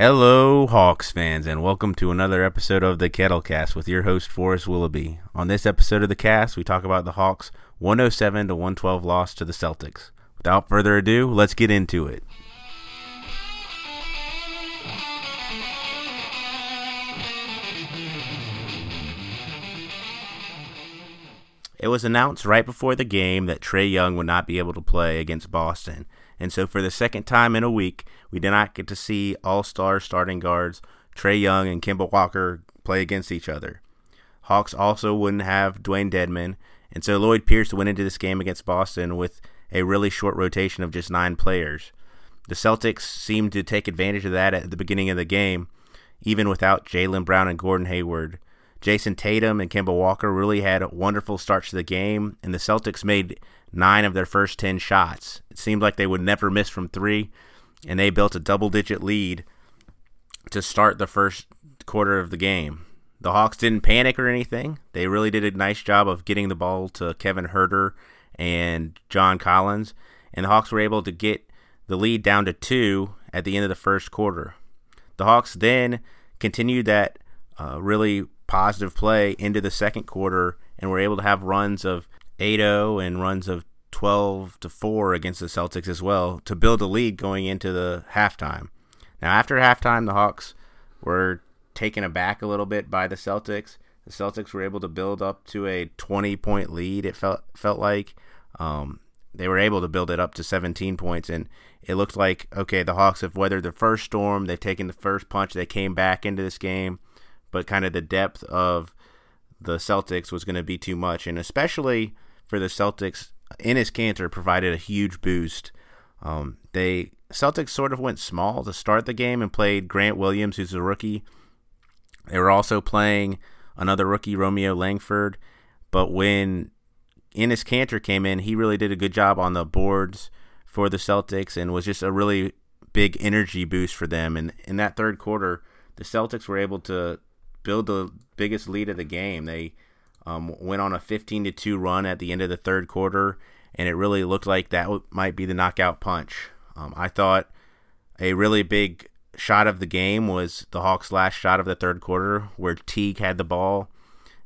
Hello, Hawks fans, and welcome to another episode of the Kettlecast with your host Forrest Willoughby. On this episode of the cast, we talk about the Hawks' 107 to 112 loss to the Celtics. Without further ado, let's get into it. It was announced right before the game that Trae Young would not be able to play against Boston. And so, for the second time in a week, we did not get to see all star starting guards Trae Young and Kemba Walker play against each other. Hawks also wouldn't have Dewayne Dedmon. And so, Lloyd Pierce went into this game against Boston with a really short rotation of just nine players. The Celtics seemed to take advantage of that at the beginning of the game, even without Jaylen Brown and Gordon Hayward. Jayson Tatum and Kemba Walker really had wonderful starts to the game, and the Celtics made nine of their first 10 shots. It seemed like they would never miss from three, and they built a double digit lead to start the first quarter of the game. The Hawks didn't panic or anything. They really did a nice job of getting the ball to Kevin Huerter and John Collins, and the Hawks were able to get the lead down to two at the end of the first quarter. The Hawks then continued that uh, really positive play into the second quarter and were able to have runs of 8-0 and runs of 12 to 4 against the Celtics as well to build a lead going into the halftime. Now after halftime the Hawks were taken aback a little bit by the Celtics. The Celtics were able to build up to a 20 point lead it felt felt like um, they were able to build it up to 17 points and it looked like okay the Hawks have weathered the first storm, they've taken the first punch, they came back into this game but kind of the depth of the Celtics was going to be too much, and especially for the Celtics, Enes Kanter provided a huge boost. Um, they Celtics sort of went small to start the game and played Grant Williams, who's a rookie. They were also playing another rookie, Romeo Langford, but when Enes Kanter came in, he really did a good job on the boards for the Celtics and was just a really big energy boost for them. And in that third quarter, the Celtics were able to build the biggest lead of the game. They um, went on a 15 to 2 run at the end of the third quarter, and it really looked like that might be the knockout punch. Um, I thought a really big shot of the game was the Hawks' last shot of the third quarter, where Teague had the ball,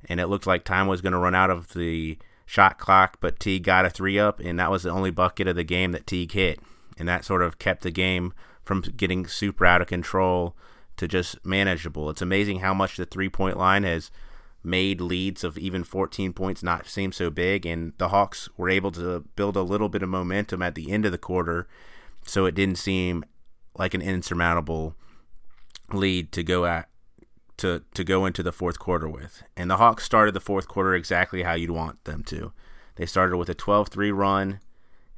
and it looked like time was going to run out of the shot clock, but Teague got a three up, and that was the only bucket of the game that Teague hit, and that sort of kept the game from getting super out of control to just manageable. It's amazing how much the three point line has made leads of even 14 points not seem so big, and the Hawks were able to build a little bit of momentum at the end of the quarter, so it didn't seem like an insurmountable lead to go at to to go into the fourth quarter with. And the Hawks started the fourth quarter exactly how you'd want them to. They started with a 12-3 run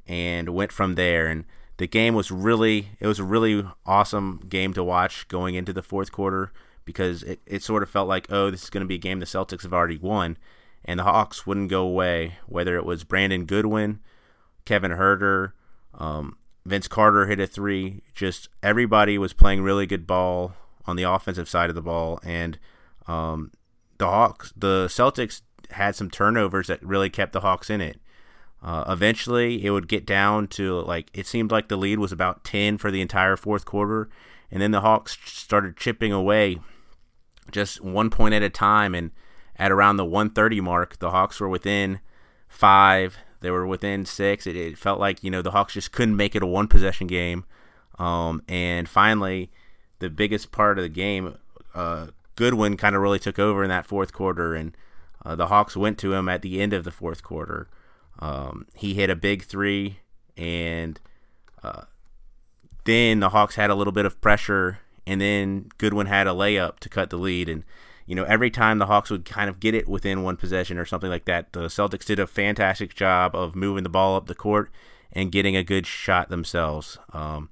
and went from there and the game was really it was a really awesome game to watch going into the fourth quarter because it, it sort of felt like oh this is going to be a game the Celtics have already won and the Hawks wouldn't go away whether it was Brandon Goodwin, Kevin Huerter, um, Vince Carter hit a three just everybody was playing really good ball on the offensive side of the ball and um, the Hawks the Celtics had some turnovers that really kept the Hawks in it. Uh, eventually, it would get down to like it seemed like the lead was about 10 for the entire fourth quarter, and then the Hawks started chipping away just one point at a time. And at around the 130 mark, the Hawks were within five. They were within six. It, it felt like you know the Hawks just couldn't make it a one possession game. Um, and finally, the biggest part of the game, uh, Goodwin kind of really took over in that fourth quarter, and uh, the Hawks went to him at the end of the fourth quarter. Um, he hit a big three, and uh, then the Hawks had a little bit of pressure, and then Goodwin had a layup to cut the lead. And you know, every time the Hawks would kind of get it within one possession or something like that, the Celtics did a fantastic job of moving the ball up the court and getting a good shot themselves. Um,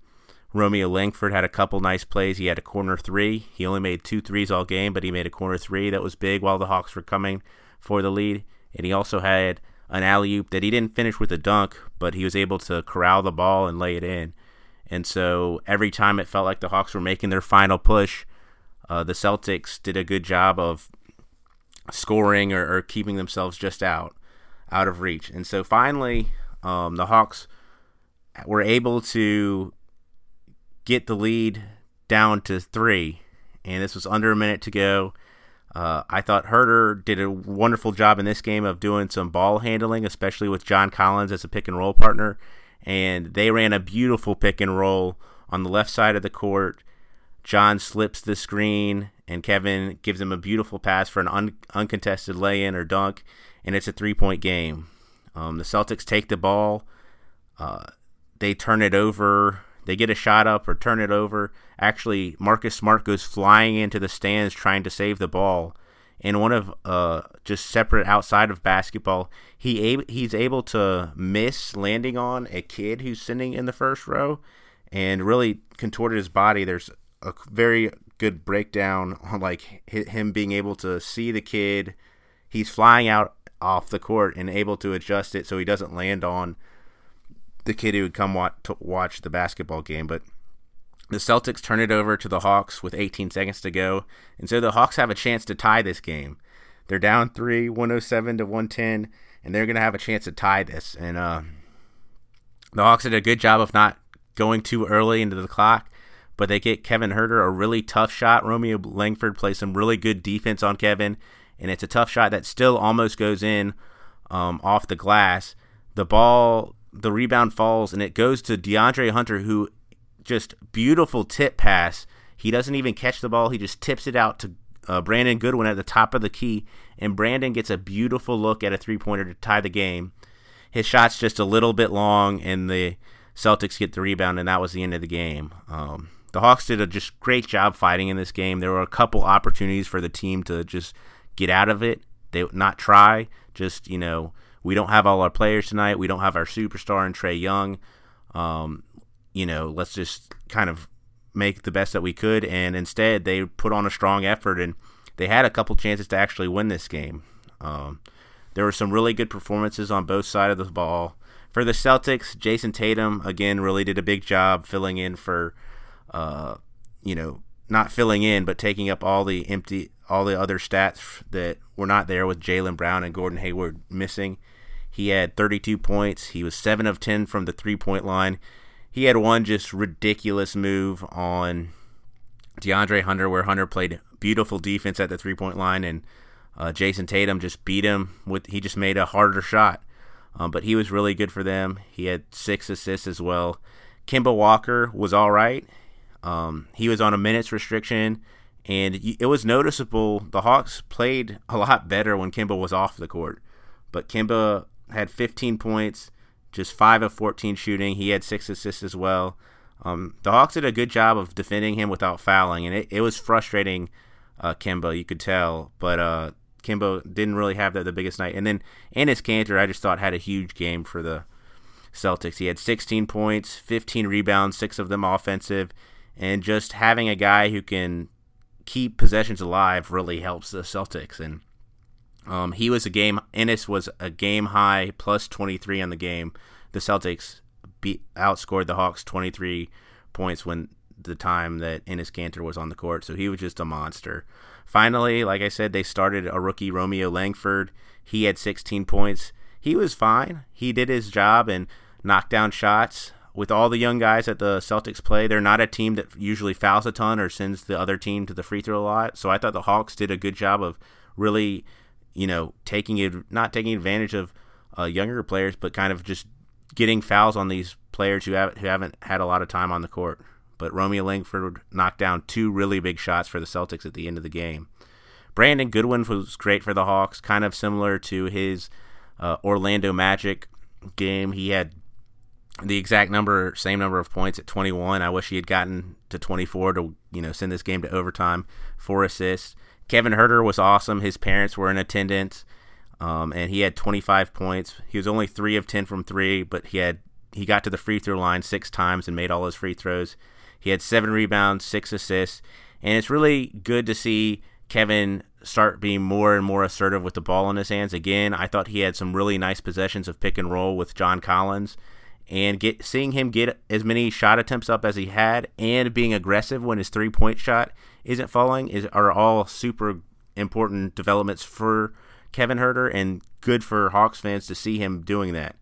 Romeo Langford had a couple nice plays. He had a corner three. He only made two threes all game, but he made a corner three that was big while the Hawks were coming for the lead. And he also had an alley oop that he didn't finish with a dunk, but he was able to corral the ball and lay it in. And so every time it felt like the Hawks were making their final push, uh, the Celtics did a good job of scoring or, or, keeping themselves just out out of reach. And so finally, um, the Hawks were able to get the lead down to three, and this was under a minute to go. Uh, I thought Huerter did a wonderful job in this game of doing some ball handling, especially with John Collins as a pick and roll partner. And they ran a beautiful pick and roll on the left side of the court. John slips the screen, and Kevin gives him a beautiful pass for an un- uncontested lay in or dunk, and it's a three point game. Um, the Celtics take the ball, uh, they turn it over, they get a shot up or turn it over. Actually, Marcus Smart goes flying into the stands trying to save the ball. And one of uh, just separate outside of basketball, he he's able to miss landing on a kid who's sitting in the first row, and really contorted his body. There's a very good breakdown on like him being able to see the kid. He's flying out off the court and able to adjust it so he doesn't land on the kid who would come watch, to watch the basketball game. But the Celtics turn it over to the Hawks with 18 seconds to go, and so the Hawks have a chance to tie this game. They're down three, 107 to 110, and they're going to have a chance to tie this. And uh, the Hawks did a good job of not going too early into the clock, but they get Kevin Huerter a really tough shot. Romeo Langford plays some really good defense on Kevin, and it's a tough shot that still almost goes in um, off the glass. The ball the rebound falls and it goes to DeAndre Hunter, who just beautiful tip pass. He doesn't even catch the ball; he just tips it out to uh, Brandon Goodwin at the top of the key, and Brandon gets a beautiful look at a three pointer to tie the game. His shot's just a little bit long, and the Celtics get the rebound, and that was the end of the game. Um, the Hawks did a just great job fighting in this game. There were a couple opportunities for the team to just get out of it. They not try, just you know we don't have all our players tonight. We don't have our superstar and Trae Young. Um, you know, let's just kind of make the best that we could. And instead, they put on a strong effort and they had a couple chances to actually win this game. Um, there were some really good performances on both sides of the ball. For the Celtics, Jayson Tatum again really did a big job filling in for, uh, you know, not filling in but taking up all the empty, all the other stats that were not there with Jaylen Brown and Gordon Hayward missing. He had 32 points. He was 7 of 10 from the three point line. He had one just ridiculous move on DeAndre Hunter where Hunter played beautiful defense at the three point line and uh, Jayson Tatum just beat him with he just made a harder shot. Um, but he was really good for them. He had six assists as well. Kemba Walker was all right. Um, he was on a minutes restriction, and it was noticeable. The Hawks played a lot better when Kemba was off the court. But Kemba had 15 points, just 5 of 14 shooting. He had 6 assists as well. Um, the Hawks did a good job of defending him without fouling, and it, it was frustrating, uh, Kemba, you could tell. But uh, Kemba didn't really have the, the biggest night. And then Enes Kanter, I just thought, had a huge game for the Celtics. He had 16 points, 15 rebounds, six of them offensive. And just having a guy who can keep possessions alive really helps the Celtics. And um, he was a game. Enes was a game high plus 23 on the game. The Celtics beat outscored the Hawks 23 points when the time that Enes Kanter was on the court. So he was just a monster. Finally, like I said, they started a rookie Romeo Langford. He had 16 points. He was fine. He did his job and knocked down shots. With all the young guys that the Celtics play, they're not a team that usually fouls a ton or sends the other team to the free throw a lot. So I thought the Hawks did a good job of really you know, taking it, not taking advantage of uh, younger players, but kind of just getting fouls on these players who have who haven't had a lot of time on the court. But Romeo Langford knocked down two really big shots for the Celtics at the end of the game. Brandon Goodwin was great for the Hawks, kind of similar to his uh, Orlando Magic game. He had the exact number, same number of points at 21. I wish he had gotten to 24 to you know send this game to overtime. Four assists. Kevin Huerter was awesome. His parents were in attendance, um, and he had 25 points. He was only three of 10 from three, but he had he got to the free throw line six times and made all his free throws. He had seven rebounds, six assists, and it's really good to see Kevin start being more and more assertive with the ball in his hands. Again, I thought he had some really nice possessions of pick and roll with John Collins and get seeing him get as many shot attempts up as he had and being aggressive when his three point shot isn't falling is are all super important developments for Kevin Huerter and good for Hawks fans to see him doing that.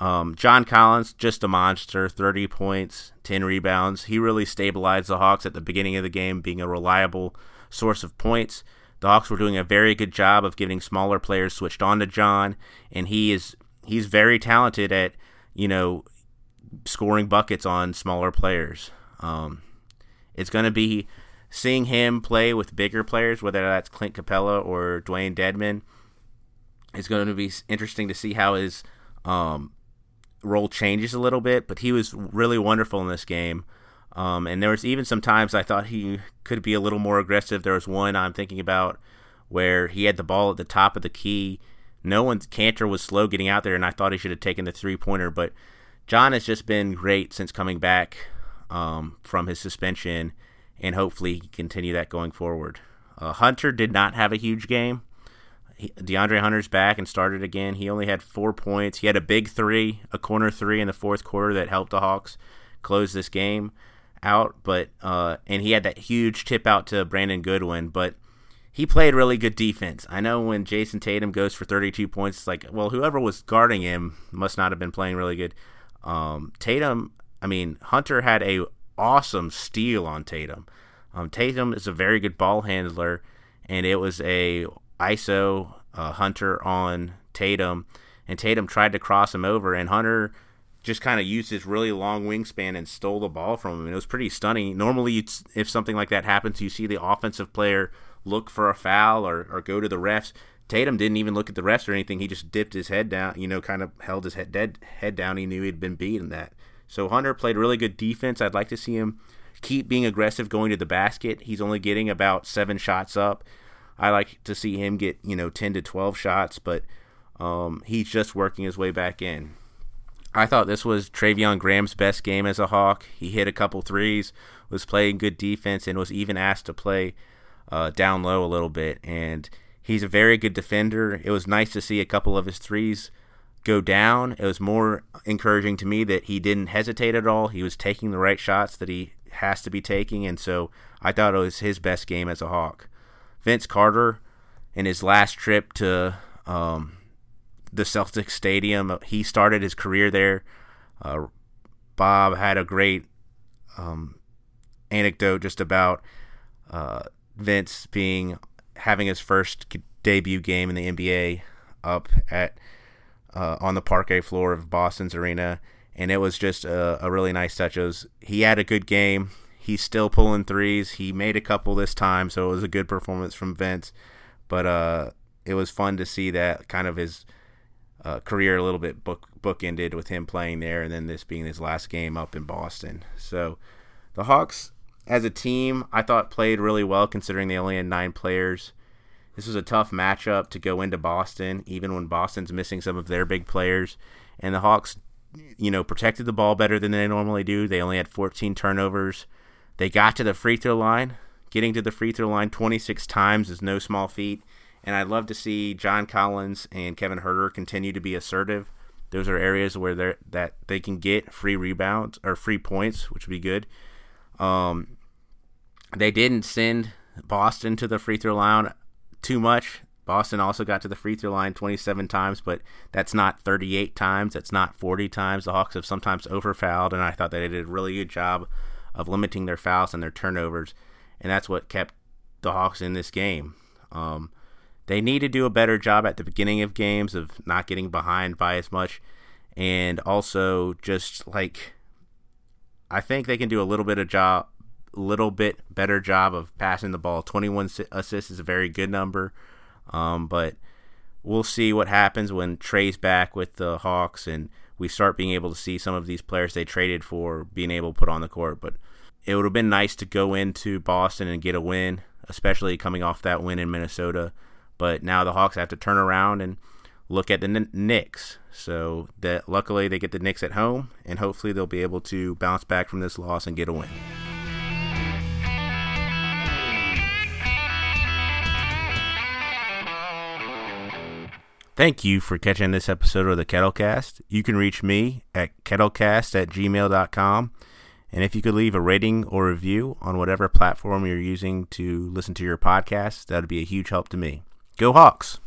Um, John Collins, just a monster, 30 points, 10 rebounds. He really stabilized the Hawks at the beginning of the game, being a reliable source of points. The Hawks were doing a very good job of getting smaller players switched on to John, and he is he's very talented at you know scoring buckets on smaller players. Um, it's going to be seeing him play with bigger players, whether that's Clint Capela or Dewayne Dedmon. It's going to be interesting to see how his um, role changes a little bit, but he was really wonderful in this game. Um, and there was even some times I thought he could be a little more aggressive. There was one I'm thinking about where he had the ball at the top of the key. Enes Kanter was slow getting out there, and I thought he should have taken the three pointer. But John has just been great since coming back um, from his suspension, and hopefully he can continue that going forward. Uh, Hunter did not have a huge game he, DeAndre Hunter's back and started again. He only had four points. He had a big three, a corner three in the fourth quarter that helped the Hawks close this game out. But uh, and he had that huge tip out to Brandon Goodwin, but he played really good defense. I know when Jayson Tatum goes for 32 points, it's like, well, whoever was guarding him must not have been playing really good. Um, Tatum, I mean, Hunter had a awesome steal on Tatum. Um, Tatum is a very good ball handler, and it was a ISO uh, Hunter on Tatum, and Tatum tried to cross him over, and Hunter just kind of used his really long wingspan and stole the ball from him. And it was pretty stunning. Normally, if something like that happens, you see the offensive player look for a foul or, or go to the refs. Tatum didn't even look at the refs or anything. He just dipped his head down, you know, kind of held his head dead head down. He knew he'd been beaten that. So Hunter played really good defense. I'd like to see him keep being aggressive going to the basket. He's only getting about seven shots up. I like to see him get you know 10 to 12 shots, but um, he's just working his way back in. I thought this was Treveon Graham's best game as a Hawk. He hit a couple threes, was playing good defense, and was even asked to play uh, down low a little bit. And he's a very good defender. It was nice to see a couple of his threes go down. It was more encouraging to me that he didn't hesitate at all. He was taking the right shots that he has to be taking, and so I thought it was his best game as a Hawk. Vince Carter in his last trip to um, the Celtics Stadium. He started his career there. Uh, Bob had a great um, anecdote just about uh, Vince being having his first debut game in the NBA up at uh, on the parquet floor of Boston's arena, and it was just a, a really nice touch. It was, he had a good game. He's still pulling threes. He made a couple this time, so it was a good performance from Vince. But uh, it was fun to see that kind of his uh, career a little bit book bookended with him playing there, and then this being his last game up in Boston. So the Hawks, as a team, I thought played really well considering they only had nine players. This was a tough matchup to go into Boston, even when Boston's missing some of their big players. And the Hawks, you know, protected the ball better than they normally do. They only had 14 turnovers. They got to the free throw line. Getting to the free throw line 26 times is no small feat. And I'd love to see John Collins and Kevin Huerter continue to be assertive. Those are areas where they're, that they can get free rebounds or free points, which would be good. Um, they didn't send Boston to the free throw line too much. Boston also got to the free throw line 27 times, but that's not 38 times. That's not 40 times. The Hawks have sometimes overfouled, and I thought that they did a really good job of limiting their fouls and their turnovers, and that's what kept the Hawks in this game. Um, they need to do a better job at the beginning of games of not getting behind by as much, and also just like I think they can do a little bit of job, little bit better job of passing the ball. Twenty one assists is a very good number, um, but we'll see what happens when Trae's back with the Hawks and we start being able to see some of these players they traded for being able to put on the court. But it would have been nice to go into Boston and get a win, especially coming off that win in Minnesota. But now the Hawks have to turn around and look at the Knicks. So that luckily they get the Knicks at home, and hopefully they'll be able to bounce back from this loss and get a win. Thank you for catching this episode of the Kettlecast. You can reach me at kettlecast at gmail.com. And if you could leave a rating or review on whatever platform you're using to listen to your podcast, that would be a huge help to me. Go Hawks!